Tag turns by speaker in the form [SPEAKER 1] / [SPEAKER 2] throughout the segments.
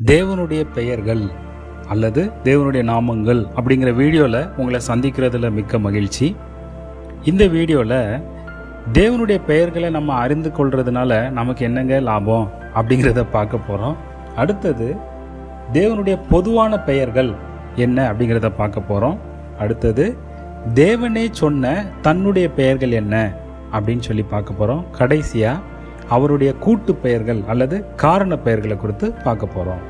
[SPEAKER 1] தேவனுடைய பெயர்கள் அல்லது தேவனுடைய நாமங்கள் அப்படிங்கிற வீடியோவில் உங்களை சந்திக்கிறதுல மிக்க மகிழ்ச்சி. இந்த வீடியோவில் தேவனுடைய பெயர்களை நம்ம அறிந்து கொள்றதுனால நமக்கு என்னங்க லாபம் அப்படிங்கிறத பார்க்க போகிறோம் அடுத்தது தேவனுடைய பொதுவான பெயர்கள் என்ன அப்படிங்கிறத பார்க்க போகிறோம் அடுத்தது தேவனே சொன்ன தன்னுடைய பெயர்கள் என்ன அப்படின்னு சொல்லி பார்க்க போகிறோம் கடைசியாக அவருடைய கூட்டு பெயர்கள் அல்லது காரண பெயர்களை குறித்து பார்க்க போகிறோம்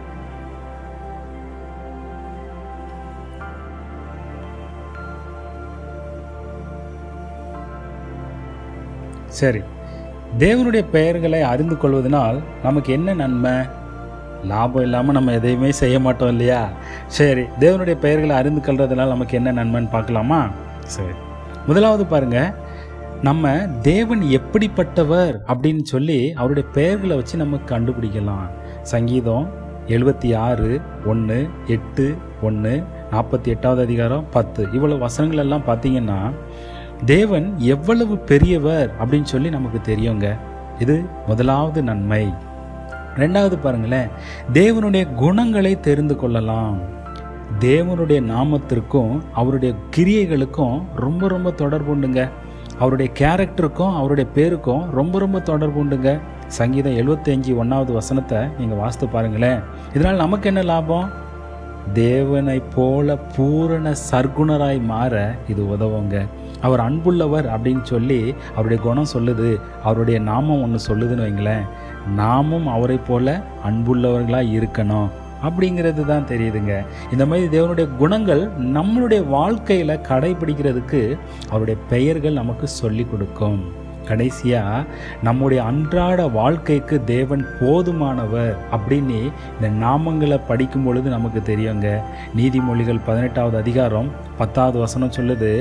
[SPEAKER 1] சரி. தேவனுடைய பெயர்களை அறிந்து கொள்வதனால் நமக்கு என்ன நன்மை? லாபம் இல்லாமல் நம்ம எதையுமே செய்ய மாட்டோம் இல்லையா? சரி தேவனுடைய பெயர்களை அறிந்து கொள்றதுனால நமக்கு என்ன நன்மைன்னு பார்க்கலாமா? சரி. முதலாவது பாருங்க. நம்ம தேவன் எப்படிப்பட்டவர் அப்படின்னு சொல்லி அவருடைய பெயர்களை வச்சு நம்ம கண்டுபிடிக்கலாம். சங்கீதம் எழுபத்தி ஆறு ஒன்று எட்டு ஒன்று நாற்பத்தி எட்டாவது அதிகாரம் பத்து. இவ்வளோ வசனங்கள் எல்லாம் பார்த்தீங்கன்னா தேவன் எவ்வளவு பெரியவர் அப்படின்னு சொல்லி நமக்கு தெரியுங்க. இது முதலாவது நன்மை. ரெண்டாவது பாருங்களேன் தேவனுடைய குணங்களை தெரிந்து கொள்ளலாம். தேவனுடைய நாமத்திற்கும் அவருடைய கிரியைகளுக்கும் ரொம்ப ரொம்ப தொடர்பு உண்டுங்க. அவருடைய கேரக்டருக்கும் அவருடைய பேருக்கும் ரொம்ப ரொம்ப தொடர்பு உண்டுங்க. சங்கீதம் எழுபத்தஞ்சு ஒன்றாவது வசனத்தை நீங்கள் வாசித்து பாருங்களேன். இதனால் நமக்கு என்ன லாபம்? தேவனை போல பூரண சர்க்குணராய் மாற இது உதவுங்க. அவர் அன்புள்ளவர் அப்படின்னு சொல்லி அவருடைய குணம் சொல்லுது. அவருடைய நாமம் ஒன்று சொல்லுதுன்னு வைங்களேன். நாமும் அவரை போல அன்புள்ளவர்களாக இருக்கணும். அப்படிங்கிறது தான் தெரியுதுங்க. இந்த மாதிரி தேவனுடைய குணங்கள் நம்மளுடைய வாழ்க்கையில் கடைபிடிக்கிறதுக்கு அவருடைய பெயர்கள் நமக்கு சொல்லி கொடுக்கும். கடைசியாக நம்முடைய அன்றாட வாழ்க்கைக்கு தேவன் போதுமானவர் அப்படின்னு இந்த நாமங்களை படிக்கும் பொழுது நமக்கு தெரியுங்க. நீதிமொழிகள் பதினெட்டாவது அதிகாரம் பத்தாவது வசனம் சொல்லுது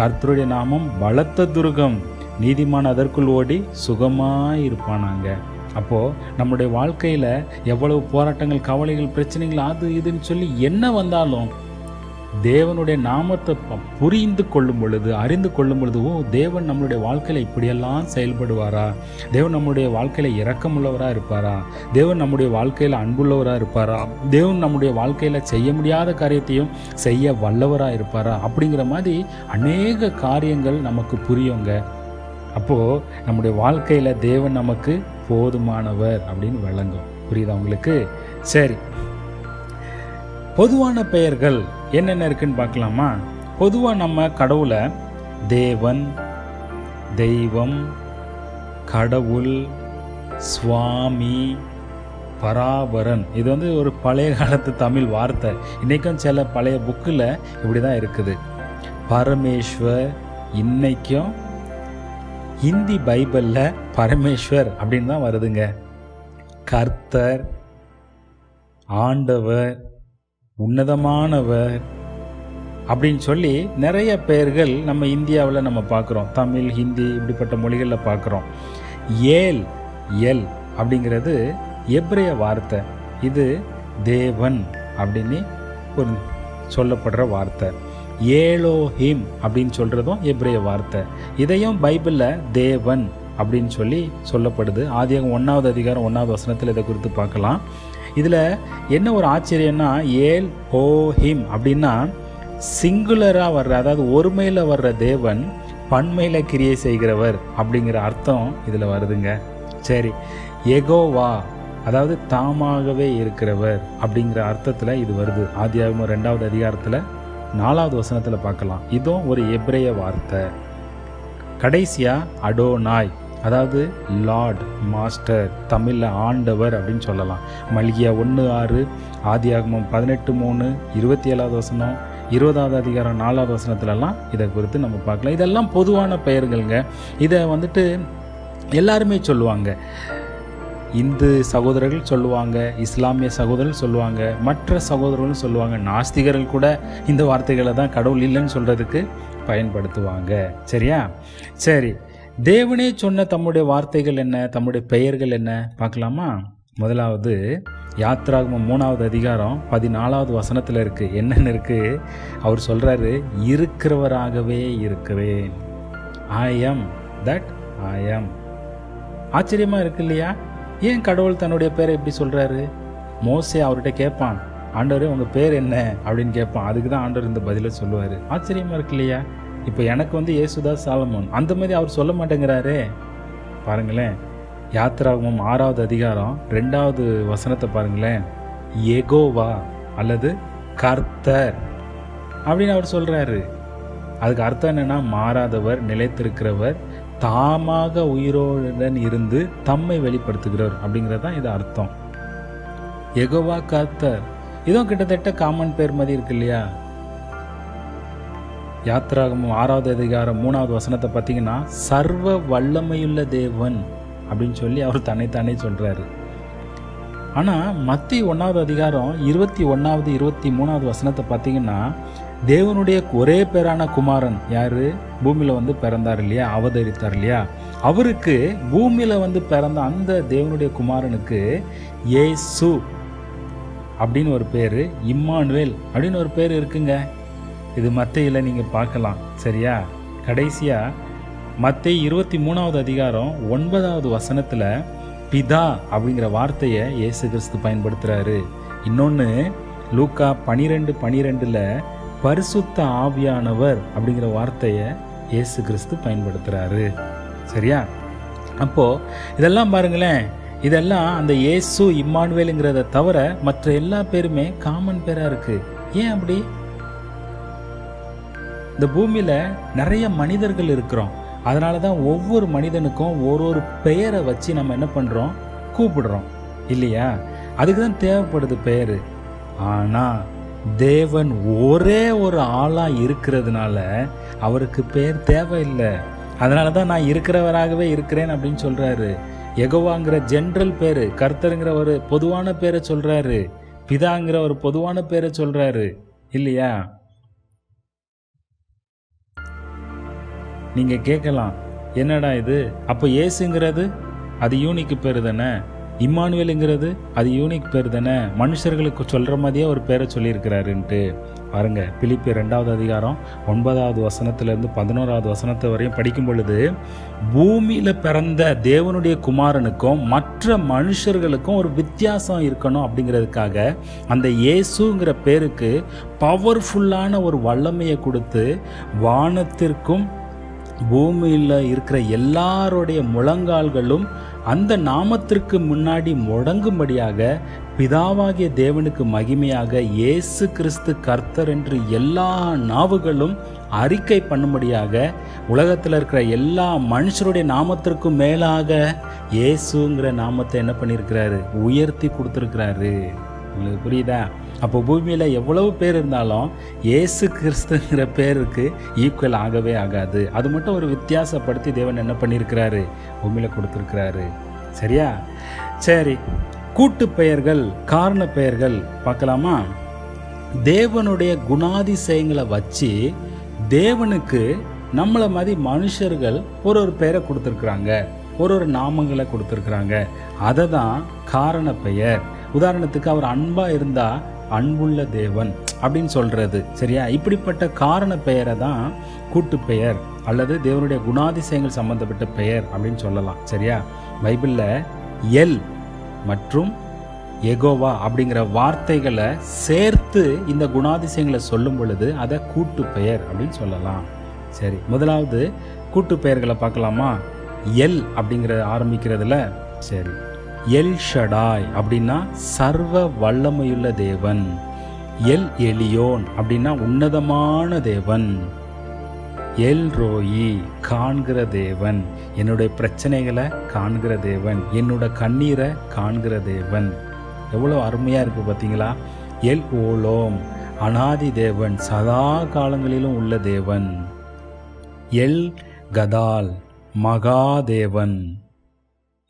[SPEAKER 1] கர்த்தருடைய நாமம் பலத்த துருகம் நீதிமான் அதற்குள் ஓடி சுகமாக இருப்பானாங்க அப்போது நம்முடைய வாழ்க்கையில் எவ்வளவு போராட்டங்கள் கவலைகள் பிரச்சனைகள் அது இதுன்னு சொல்லி என்ன வந்தாலும் தேவனுடைய நாமத்தை புரிந்து கொள்ளும் பொழுது அறிந்து கொள்ளும் பொழுது ஓ தேவன் நம்மளுடைய வாழ்க்கையில் இப்படியெல்லாம் செயல்படுவாரா? தேவன் நம்முடைய வாழ்க்கையில் இரக்கமுள்ளவராக இருப்பாரா? தேவன் நம்முடைய வாழ்க்கையில் அன்புள்ளவராக இருப்பாரா? தேவன் நம்முடைய வாழ்க்கையில் செய்ய முடியாத காரியத்தையும் செய்ய வல்லவராக இருப்பாரா? அப்படிங்கிற மாதிரி அநேக காரியங்கள் நமக்கு புரியுங்க. அப்போது நம்முடைய வாழ்க்கையில் தேவன் நமக்கு போதுமானவர் அப்படின்னு விளங்கும் புரியுதா உங்களுக்கு? சரி. பொதுவான பெயர்கள் என்னென்ன இருக்குன்னு பார்க்கலாமா? பொதுவாக நம்ம கடவுளை தேவன் தெய்வம் கடவுள் சுவாமி பராபரன். இது வந்து ஒரு பழைய காலத்து தமிழ் வார்த்தை. இன்றைக்கும் சில பழைய புக்கில் இப்படி தான் இருக்குது. பரமேஸ்வர் இன்னைக்கும் ஹிந்தி பைபிளில் பரமேஸ்வர் அப்படின்னு தான் வருதுங்க. கர்த்தர் ஆண்டவர் உன்னதமானவர் அப்படின்னு சொல்லி நிறைய பெயர்கள் நம்ம இந்தியாவில் நம்ம பார்க்குறோம். தமிழ் ஹிந்தி இப்படிப்பட்ட மொழிகளில் பார்க்குறோம். ஏல் எல் அப்படிங்கிறது எப்ரைய வார்த்தை. இது தேவன் அப்படின்னு ஒரு சொல்லப்படுற வார்த்தை. ஏலோஹிம் அப்படின்னு சொல்கிறதும் எப்ரைய வார்த்தை. இதையும் பைபிளில் தேவன் அப்படின்னு சொல்லி சொல்லப்படுது. ஆதியாகம் ஒன்றாவது அதிகாரம் ஒன்றாவது வசனத்தில் இதை குறித்து பார்க்கலாம். இதில் என்ன ஒரு ஆச்சரியம்னா ஏல் ஓ ஹிம் அப்படின்னா சிங்குலராக வர்ற அதாவது ஒருமையில் வர்ற தேவன் பன்மையில் கிரியை செய்கிறவர் அப்படிங்கிற அர்த்தம் இதில் வருதுங்க. சரி எகோவா அதாவது தாமாகவே இருக்கிறவர் அப்படிங்கிற அர்த்தத்தில் இது வருது. ஆதியாகமம் ரெண்டாவது அதிகாரத்தில் நாலாவது வசனத்தில் பார்க்கலாம். இதுவும் ஒரு எப்ரைய வார்த்தை. கடைசியாக அடோனாய். அதாவது லார்ட் மாஸ்டர் தமிழில் ஆண்டவர் அப்படின்னு சொல்லலாம். மல்கியா ஒன்று ஆறு ஆதியாகமம் பதினெட்டு மூணு இருபத்தி ஏழாவது வசனம் இருபதாவது அதிகாரம் நாலாவது வசனத்துலலாம் இதை குறித்து நம்ம பார்க்கலாம். இதெல்லாம் பொதுவான பெயர்கள்ங்க. இதை வந்துட்டு எல்லாருமே சொல்லுவாங்க. இந்து சகோதரர்கள் சொல்லுவாங்க இஸ்லாமிய சகோதரர்கள் சொல்லுவாங்க மற்ற சகோதரர்களும் சொல்லுவாங்க. நாஸ்திகர்கள் கூட இந்த வார்த்தைகளை தான் கடவுள் இல்லைன்னு சொல்கிறதுக்கு பயன்படுத்துவாங்க. சரியா? சரி. தேவனே சொன்ன தம்முடைய வார்த்தைகள் என்ன தம்முடைய பெயர்கள் என்ன? பார்க்கலாமா? முதலாவது யாத்ராகமம் மூணாவது அதிகாரம் பதினாலாவது வசனத்தில் இருக்கு. என்னென்னு இருக்கு? அவர் சொல்றாரு இருக்கிறவராகவே இருக்கிறேன். I am that I am ஆச்சரியமா இருக்கு இல்லையா? ஏன் கடவுள் தன்னுடைய பேரை எப்படி சொல்றாரு? மோசே அவர்கிட்ட கேட்பான் ஆண்டவரே உங்கள் பேர் என்ன? அப்படின்னு கேட்பான். அதுக்கு தான் ஆண்டவர் இந்த பதிலை சொல்லுவார். ஆச்சரியமாக இருக்கு இல்லையா? இப்போ எனக்கு வந்து ஏசுதாஸ் சாலமோன். அந்த மாதிரி அவர் சொல்ல மாட்டேங்கிறாரே. பாருங்களேன் யாத்ராகமம் ஆறாவது அதிகாரம் ரெண்டாவது வசனத்தை பாருங்களேன். எகோவா அல்லது கர்த்தர் அப்படின்னு அவர் சொல்கிறாரு அதுக்கு அர்த்தம் என்னென்னா மாறாதவர் நிலைத்திருக்கிறவர் தாமாக உயிரோடன் இருந்து தம்மை வெளிப்படுத்துகிறவர் அப்படிங்கிறது தான் இது அர்த்தம். எகோவா கர்த்தர். இதுவும் கிட்டத்தட்ட காமன் பேர் மாதிரி இருக்கு இல்லையா? யாத்ராகமும் ஆறாவது அதிகாரம் மூணாவது வசனத்தை பார்த்தீங்கன்னா சர்வ வல்லமையுள்ள தேவன் அப்படின்னு சொல்லி அவர் தன்னைத்தானே சொல்கிறாரு ஆனால் மத்திய ஒன்றாவது அதிகாரம் இருபத்தி ஒன்றாவது இருபத்தி மூணாவது வசனத்தை பார்த்தீங்கன்னா தேவனுடைய ஒரே பேரான குமாரன் யார்? பூமியில் வந்து பிறந்தார் இல்லையா? அவதரித்தார் இல்லையா? அவருக்கு பூமியில் வந்து பிறந்த அந்த தேவனுடைய குமாரனுக்கு ஏசு அப்படின்னு ஒரு பேர் இம்மானுவேல் அப்படின்னு ஒரு பேர் இருக்குங்க. இது மத்தையில் நீங்கள் பார்க்கலாம். சரியா? கடைசியாக மத்தை இருபத்தி மூணாவது அதிகாரம் ஒன்பதாவது வசனத்தில் பிதா அப்படிங்கிற வார்த்தையை இயேசு கிறிஸ்து பயன்படுத்துகிறாரு இன்னொன்று லூக்கா பனிரெண்டு பனிரெண்டில் பரிசுத்த ஆவியானவர் அப்படிங்கிற வார்த்தையை இயேசு கிறிஸ்து பயன்படுத்துகிறாரு சரியா? அப்போது இதெல்லாம் பாருங்களேன். இதெல்லாம் அந்த இயேசு இம்மானுவேலுங்கிறத தவிர மற்ற எல்லா பேருமே காமன் பேராக இருக்குது ஏன் அப்படி? இந்த பூமியில் நிறைய மனிதர்கள் இருக்கிறோம். அதனால தான் ஒவ்வொரு மனிதனுக்கும் ஒரு ஒரு பெயரை வச்சு நம்ம என்ன பண்ணுறோம் கூப்பிடுறோம். இல்லையா? அதுக்கு தான் தேவைப்படுது பெயர். ஆனால் தேவன் ஒரே ஒரு ஆளாக இருக்கிறதுனால அவருக்கு பெயர் தேவையில்லை. அதனால தான் நான் இருக்கிறவராகவே இருக்கிறேன் அப்படின்னு சொல்கிறாரு எகோவாங்கிற ஜென்ரல் பேர் கர்த்தருங்கிற ஒரு பொதுவான பேரை சொல்கிறாரு பிதாங்கிற ஒரு பொதுவான பேரை சொல்கிறாரு இல்லையா? நீங்கள் கேட்கலாம் என்னடா இது? அப்போ ஏசுங்கிறது அது யூனிக் பேர் தானே? இம்மானுவேலுங்கிறது அது யூனிக் பேர் தானே? மனுஷர்களுக்கு சொல்கிற மாதிரியே ஒரு பேரை சொல்லியிருக்கிறாருன்ட்டு. பாருங்க பிலிப்பி ரெண்டாவது அதிகாரம் ஒன்பதாவது வசனத்திலேருந்து பதினோராவது வசனத்தை வரையும் படிக்கும் பொழுது பூமியில் பிறந்த தேவனுடைய குமாரனுக்கும் மற்ற மனுஷர்களுக்கும் ஒரு வித்தியாசம் இருக்கணும் அப்படிங்கிறதுக்காக அந்த இயேசுங்கிற பேருக்கு பவர்ஃபுல்லான ஒரு வல்லமையை கொடுத்து வானத்திற்கும் பூமியில் இருக்கிற எல்லாருடைய முழங்கால்களும் அந்த நாமத்திற்கு முன்னாடி முடங்கும்படியாக பிதாவாகிய தேவனுக்கு மகிமையாக இயேசு கிறிஸ்து கர்த்தர் என்று எல்லா நாவுகளும் அறிக்கை பண்ணும்படியாக உலகத்தில் இருக்கிற எல்லா மனுஷருடைய நாமத்திற்கும் மேலாக இயேசுங்கிற நாமத்தை என்ன பண்ணியிருக்கிறாரு? உயர்த்தி கொடுத்துருக்கிறாரு. உங்களுக்கு புரியுதா? அப்போ பூமியில் எவ்வளவு பேர் இருந்தாலும் இயேசு கிறிஸ்துங்கிற பேருக்கு ஈக்குவல் ஆகவே ஆகாது. அது மட்டும் ஒரு வித்தியாசப்படுத்தி தேவன் என்ன பண்ணியிருக்கிறாரு? பூமியில் கொடுத்துருக்கிறாரு. சரியா? சரி. கூட்டு பெயர்கள் காரண பெயர்கள் பார்க்கலாமா? தேவனுடைய குணாதிசயங்களை வச்சு தேவனுக்கு நம்மளை மாதிரி மனுஷர்கள் ஒரு ஒரு பெயரை கொடுத்துருக்குறாங்க. ஒரு ஒரு நாமங்களை கொடுத்துருக்குறாங்க. அதை தான் காரண பெயர். உதாரணத்துக்கு அவர் அன்பாக இருந்தால் அன்புள்ள தேவன் அப்படின்னு சொல்றது சரியா? இப்படிப்பட்ட காரண பெயரை தான் கூட்டு பெயர் அல்லது தேவனுடைய குணாதிசயங்கள் சம்பந்தப்பட்ட பெயர் அப்படின்னு சொல்லலாம் சரியா? பைபிளில் எல் மற்றும் எகோவா அப்படிங்கிற வார்த்தைகளை சேர்த்து இந்த குணாதிசயங்களை சொல்லும் பொழுது அதை கூட்டு பெயர் அப்படின்னு சொல்லலாம் சரி. முதலாவது கூட்டு பெயர்களை பார்க்கலாமா? எல் அப்படிங்கிற ஆரம்பிக்கிறதுல சரி. எல் ஷடாய் அப்படின்னா சர்வ வல்லமையுள்ள தேவன். எல் எலியோன் அப்படின்னா உன்னதமான தேவன். எல் ரோயி காண்கிற தேவன். என்னுடைய பிரச்சனைகளை காண்கிற தேவன். என்னோட கண்ணீரை காண்கிற தேவன். எவ்வளோ அருமையாக இருக்குது பார்த்தீங்களா எல் ஓலோம் அனாதி தேவன் சதா காலங்களிலும் உள்ள தேவன். எல் கதால் மகாதேவன்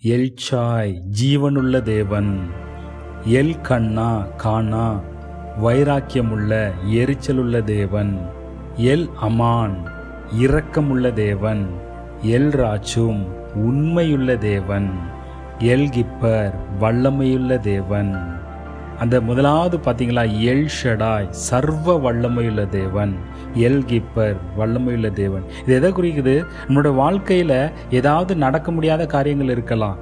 [SPEAKER 1] எல்சாய் ஜீவனுள்ள தேவன். எல் கண்ணா கானா வைராக்கியமுள்ள எரிச்சலுள்ள தேவன். எல் அமான் இரக்கமுள்ள தேவன். எல் ராச்சும் உண்மையுள்ள தேவன். எல் கிப்பர் வல்லமையுள்ள தேவன். அந்த முதலாவது பார்த்தீங்களா எல் ஷடாய் சர்வ வல்லமையுள்ள தேவன். எல் கிப்பர் வல்லமையுள்ள தேவன். இது எதை குறிக்குது? நம்மளோட வாழ்க்கையில் ஏதாவது நடக்க முடியாத காரியங்கள் இருக்கலாம்.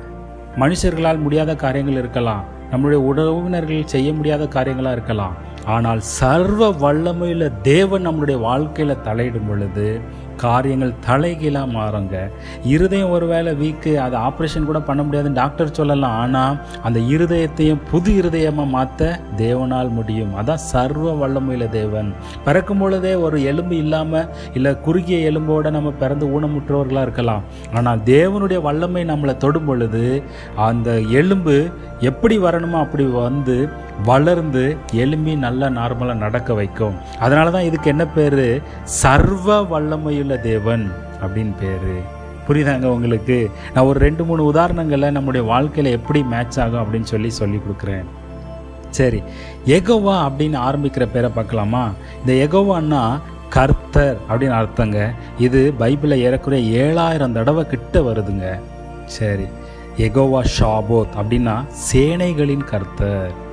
[SPEAKER 1] மனுஷர்களால் முடியாத காரியங்கள் இருக்கலாம். நம்மளுடைய உறவினர்கள் செய்ய முடியாத காரியங்களாக இருக்கலாம். ஆனால் சர்வ வல்லமையுள்ள தேவன் நம்மளுடைய வாழ்க்கையில் தலையிடும் பொழுது காரியங்கள் தலைகீழாக மாறுங்க. இருதயம் ஒருவேளை வீக்கு அது ஆப்ரேஷன் கூட பண்ண முடியாதுன்னு டாக்டர் சொல்லலாம். ஆனால் அந்த இருதயத்தையும் புது இருதயமாக மாற்ற தேவனால் முடியும். அதான் சர்வ வல்லமையில தேவன். பிறக்கும் பொழுதே ஒரு எலும்பு இல்லாமல் இல்லை குறுகிய எலும்போடு நம்ம பிறந்து ஊனமுற்றவர்களாக இருக்கலாம். ஆனால் தேவனுடைய வல்லமை நம்மளை தொடும் பொழுது அந்த எலும்பு எப்படி வரணுமோ அப்படி வந்து வளர்ந்து எலும்பி நல்லா நார்மலாக நடக்க வைக்கும். அதனால தான் இதுக்கு என்ன பேர்? சர்வ வல்லமையுள்ள தேவன் அப்படின்னு பேர். புரியுதாங்க உங்களுக்கு? நான் ஒரு ரெண்டு மூணு உதாரணங்களை நம்முடைய வாழ்க்கையில் எப்படி மேட்ச் ஆகும் அப்படின்னு சொல்லி சொல்லி கொடுக்குறேன். சரி எகோவா அப்படின்னு ஆரம்பிக்கிற பேரை பார்க்கலாமா? இந்த எகோவான்னா கர்த்தர் அப்படின்னு அர்த்தங்க. இது பைபிளில் ஏறக்குறைய ஏழாயிரம் தடவை கிட்ட வருதுங்க. சரி எகோவா ஷாபோத் அப்படின்னா சேனைகளின் கர்த்தர்.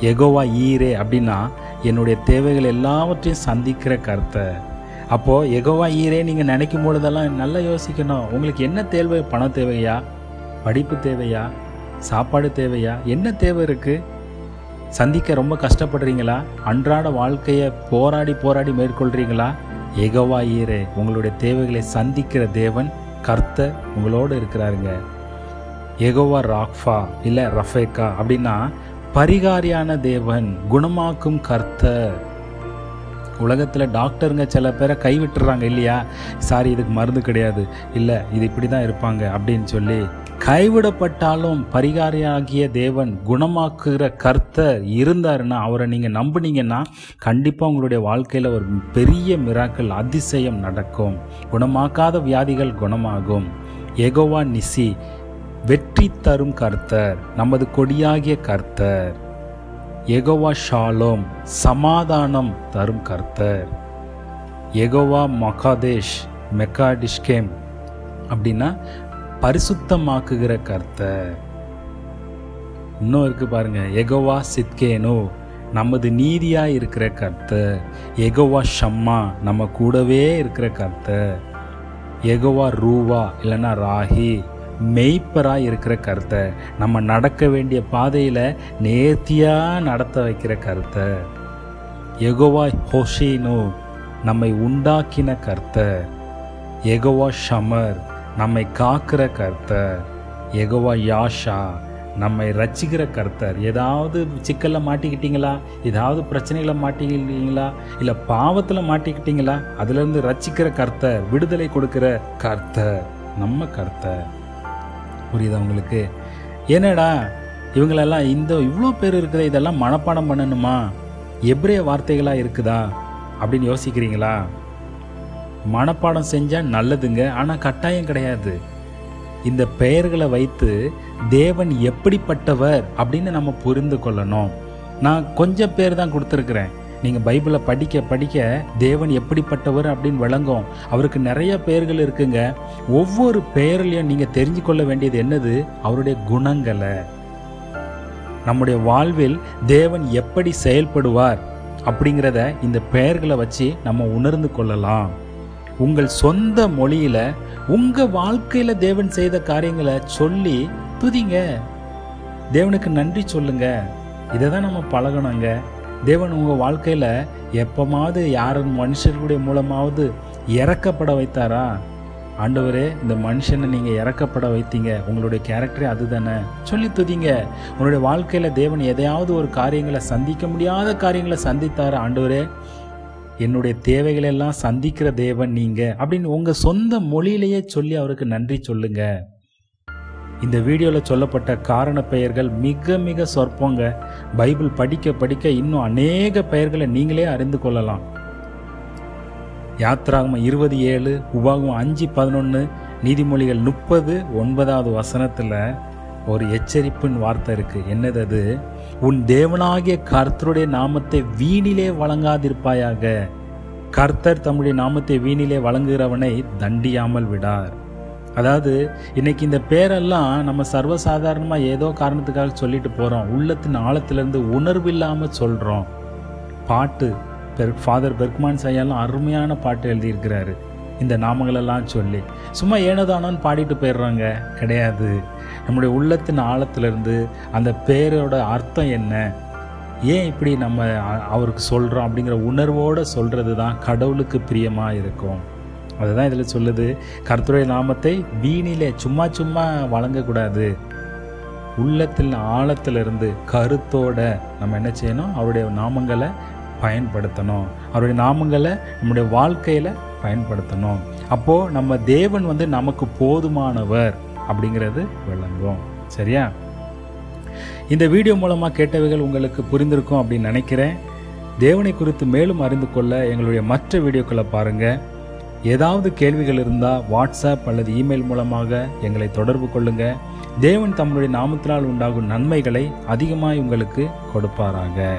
[SPEAKER 1] எகோவா ஈரே அப்படின்னா என்னுடைய தேவைகள் எல்லாவற்றையும் சந்திக்கிற கர்த்தர். அப்போது எகோவா ஈரே நீங்கள் நினைக்கும் பொழுதெல்லாம் நல்லா யோசிக்கணும். உங்களுக்கு என்ன தேவை? பணம் தேவையா? படிப்பு தேவையா? சாப்பாடு தேவையா? என்ன தேவை இருக்குது சந்திக்க ரொம்ப கஷ்டப்படுறீங்களா? அன்றாட வாழ்க்கையை போராடி போராடி மேற்கொள்கிறீங்களா எகோவா ஈரே உங்களுடைய தேவைகளை சந்திக்கிற தேவன் கர்த்தர் உங்களோடு இருக்கிறாருங்க. எகோவா ராக்ஃபா இல்லை ரஃபேக்கா அப்படின்னா பரிகாரியான தேவன் குணமாக்கும் கர்த்தர். உலகத்தில் டாக்டருங்க சில பேரை கைவிட்டுறாங்க இல்லையா? சாரி இதுக்கு மருந்து கிடையாது. இல்லை இது இப்படி தான் இருப்பாங்க அப்படின்னு சொல்லி கைவிடப்பட்டாலும் பரிகாரியாகிய தேவன் குணமாக்குகிற கர்த்தர் இருந்தாருன்னா அவரை நீங்கள் நம்புனீங்கன்னா கண்டிப்பாக உங்களுடைய வாழ்க்கையில் ஒரு பெரிய மிராக்கள் அதிசயம் நடக்கும். குணமாக்காத வியாதிகள் குணமாகும். எகோவா நிசி வெற்றி தரும் கர்த்தர் நமது கொடியாகிய கர்த்தர். எகோவா ஷாலோம் சமாதானம் தரும் கர்த்தர். எகோவா மகாதேஷ் மெக்காடிஷ்கேம் அப்படின்னா பரிசுத்தமாக்குகிற கர்த்தர். இன்னும் இருக்கு பாருங்க எகோவா சித்கேனோ நமது நீதியாக இருக்கிற கர்த்தர். எகோவா ஷம்மா நம்ம கூடவே இருக்கிற கர்த்தர். எகோவா ரூவா இல்லைன்னா ராகி மெய்ப்பராக இருக்கிற கருத்தை நம்ம நடக்க வேண்டிய பாதையில் நேர்த்தியாக நடத்த வைக்கிற கருத்தை எகோவா ஹோஷினோ நம்மை உண்டாக்கின கர்த்தர் எகோவா ஷமர் நம்மை காக்கிற கர்த்தர் எகோவா யாஷா நம்மை ரச்சிக்கிற கர்த்தர் ஏதாவது சிக்கலில் மாட்டிக்கிட்டீங்களா? ஏதாவது பிரச்சனைகளை மாட்டிக்கிட்டீங்களா? இல்லை பாவத்தில் மாட்டிக்கிட்டீங்களா? அதுலேருந்து ரச்சிக்கிற கர்த்தர் விடுதலை கொடுக்கிற கர்த்தர் நம்ம கர்த்தர் புரியுதா உங்களுக்கு? என்னடா இவங்களெல்லாம் இந்த இவ்வளோ பேர் இருக்குது இதெல்லாம் மனப்பாடம் பண்ணணுமா? எப்ரே வார்த்தைகளாக இருக்குதா? அப்படின்னு யோசிக்கிறீங்களா? மனப்பாடம் செஞ்சால் நல்லதுங்க ஆனால் கட்டாயம் கிடையாது. இந்த பெயர்களை வைத்து தேவன் எப்படிப்பட்டவர் அப்படின்னு நம்ம புரிந்து கொள்ளணும். நான் கொஞ்சம் பேர் தான் கொடுத்துருக்குறேன். நீங்கள் பைபிளை படிக்க படிக்க தேவன் எப்படிப்பட்டவர் அப்படின்னு விளங்கும். அவருக்கு நிறைய பெயர்கள் இருக்குங்க. ஒவ்வொரு பெயர்லையும் நீங்கள் தெரிஞ்சு கொள்ள வேண்டியது என்னது? அவருடைய குணங்களை. நம்முடைய வாழ்வில் தேவன் எப்படி செயல்படுவார் அப்படிங்கிறத இந்த பெயர்களை வச்சு நம்ம உணர்ந்து கொள்ளலாம். உங்கள் சொந்த மொழியில உங்க வாழ்க்கையில தேவன் செய்த காரியங்களை சொல்லி துதிங்க. தேவனுக்கு நன்றி சொல்லுங்க. இதை தான் நம்ம பழகணுங்க. தேவன் உங்கள் வாழ்க்கையில் எப்போமாவது யாரும் மனுஷர்களுடைய மூலமாவது இறக்கப்பட வைத்தாரா? ஆண்டவரே இந்த மனுஷனை நீங்கள் இறக்கப்பட வைத்தீங்க. உங்களுடைய கேரக்டரே அதுதானே. சொல்லி துதிங்க. உங்களுடைய வாழ்க்கையில் தேவன் எதையாவது ஒரு காரியங்களை சந்திக்க முடியாத காரியங்களை சந்தித்தார்? ஆண்டவரே என்னுடைய தேவைகளெல்லாம் சந்திக்கிற தேவன் நீங்கள் அப்படின்னு உங்கள் சொந்த மொழியிலேயே சொல்லி அவருக்கு நன்றி சொல்லுங்கள் இந்த வீடியோவில் சொல்லப்பட்ட காரண பெயர்கள் மிக மிக சொற்பங்க. பைபிள் படிக்க படிக்க இன்னும் அநேக பெயர்களை நீங்களே அறிந்து கொள்ளலாம். யாத்ராகமம் இருபது ஏழு உபாகம் அஞ்சு பதினொன்று நீதிமொழிகள் முப்பது ஒன்பதாவது வசனத்தில் ஒரு எச்சரிப்பின் வார்த்தை இருக்குது என்னது அது? உன் தேவனாகிய கர்த்தருடைய நாமத்தை வீணிலே வழங்காதிருப்பாயாக. கர்த்தர் தம்முடைய நாமத்தை வீணிலே வழங்குகிறவனை தண்டியாமல் விடார். அதாவது இன்னைக்கு இந்த பேரெல்லாம் நம்ம சர்வசாதாரணமாக ஏதோ காரணத்துக்காக சொல்லிட்டு போகிறோம் உள்ளத்தின் ஆழத்திலேருந்து உணர்வு இல்லாமல் சொல்கிறோம் பாட்டு பெர் ஃபாதர் பெர்க்மான் ஐயாலாம் அருமையான பாட்டு எழுதியிருக்கிறாரு. இந்த நாமங்களெல்லாம் சொல்லி. சும்மா ஏனோதானோன்னு பாடிட்டு போயிடுறாங்க. கிடையாது. நம்முடைய உள்ளத்தின் ஆழத்திலிருந்து அந்த பேரோட அர்த்தம் என்ன? ஏன் இப்படி நம்ம அவருக்கு சொல்கிறோம் அப்படிங்கிற உணர்வோடு சொல்கிறது தான் கடவுளுக்கு பிரியமாக இருக்கும். அதுதான் இதில் சொல்லுது. கர்த்தருடைய நாமத்தை வீணிலே சும்மா சும்மா வழங்கக்கூடாது. உள்ளத்தில் ஆழத்திலிருந்து கருத்தோட நம்ம என்ன செய்யணும்? அவருடைய நாமங்களை பயன்படுத்தணும். அவருடைய நாமங்களை நம்முடைய வாழ்க்கையில் பயன்படுத்தணும். அப்போது நம்ம தேவன் வந்து நமக்கு போதுமானவர் அப்படிங்கிறது விளங்கும். சரியா? இந்த வீடியோ மூலமாக கேட்டவைகள் உங்களுக்கு புரிந்திருக்கும் அப்படின்னு நினைக்கிறேன். தேவனை குறித்து மேலும் அறிந்து கொள்ள எங்களுடைய மற்ற வீடியோக்களை பாருங்கள் ஏதாவது கேள்விகள் இருந்தால் வாட்ஸ்அப் அல்லது இமெயில் மூலமாக எங்களை தொடர்பு கொள்ளுங்க. தேவன் தம்முடைய நாமத்தினால் உண்டாகும் நன்மைகளை அதிகமாய் உங்களுக்கு கொடுப்பாராக.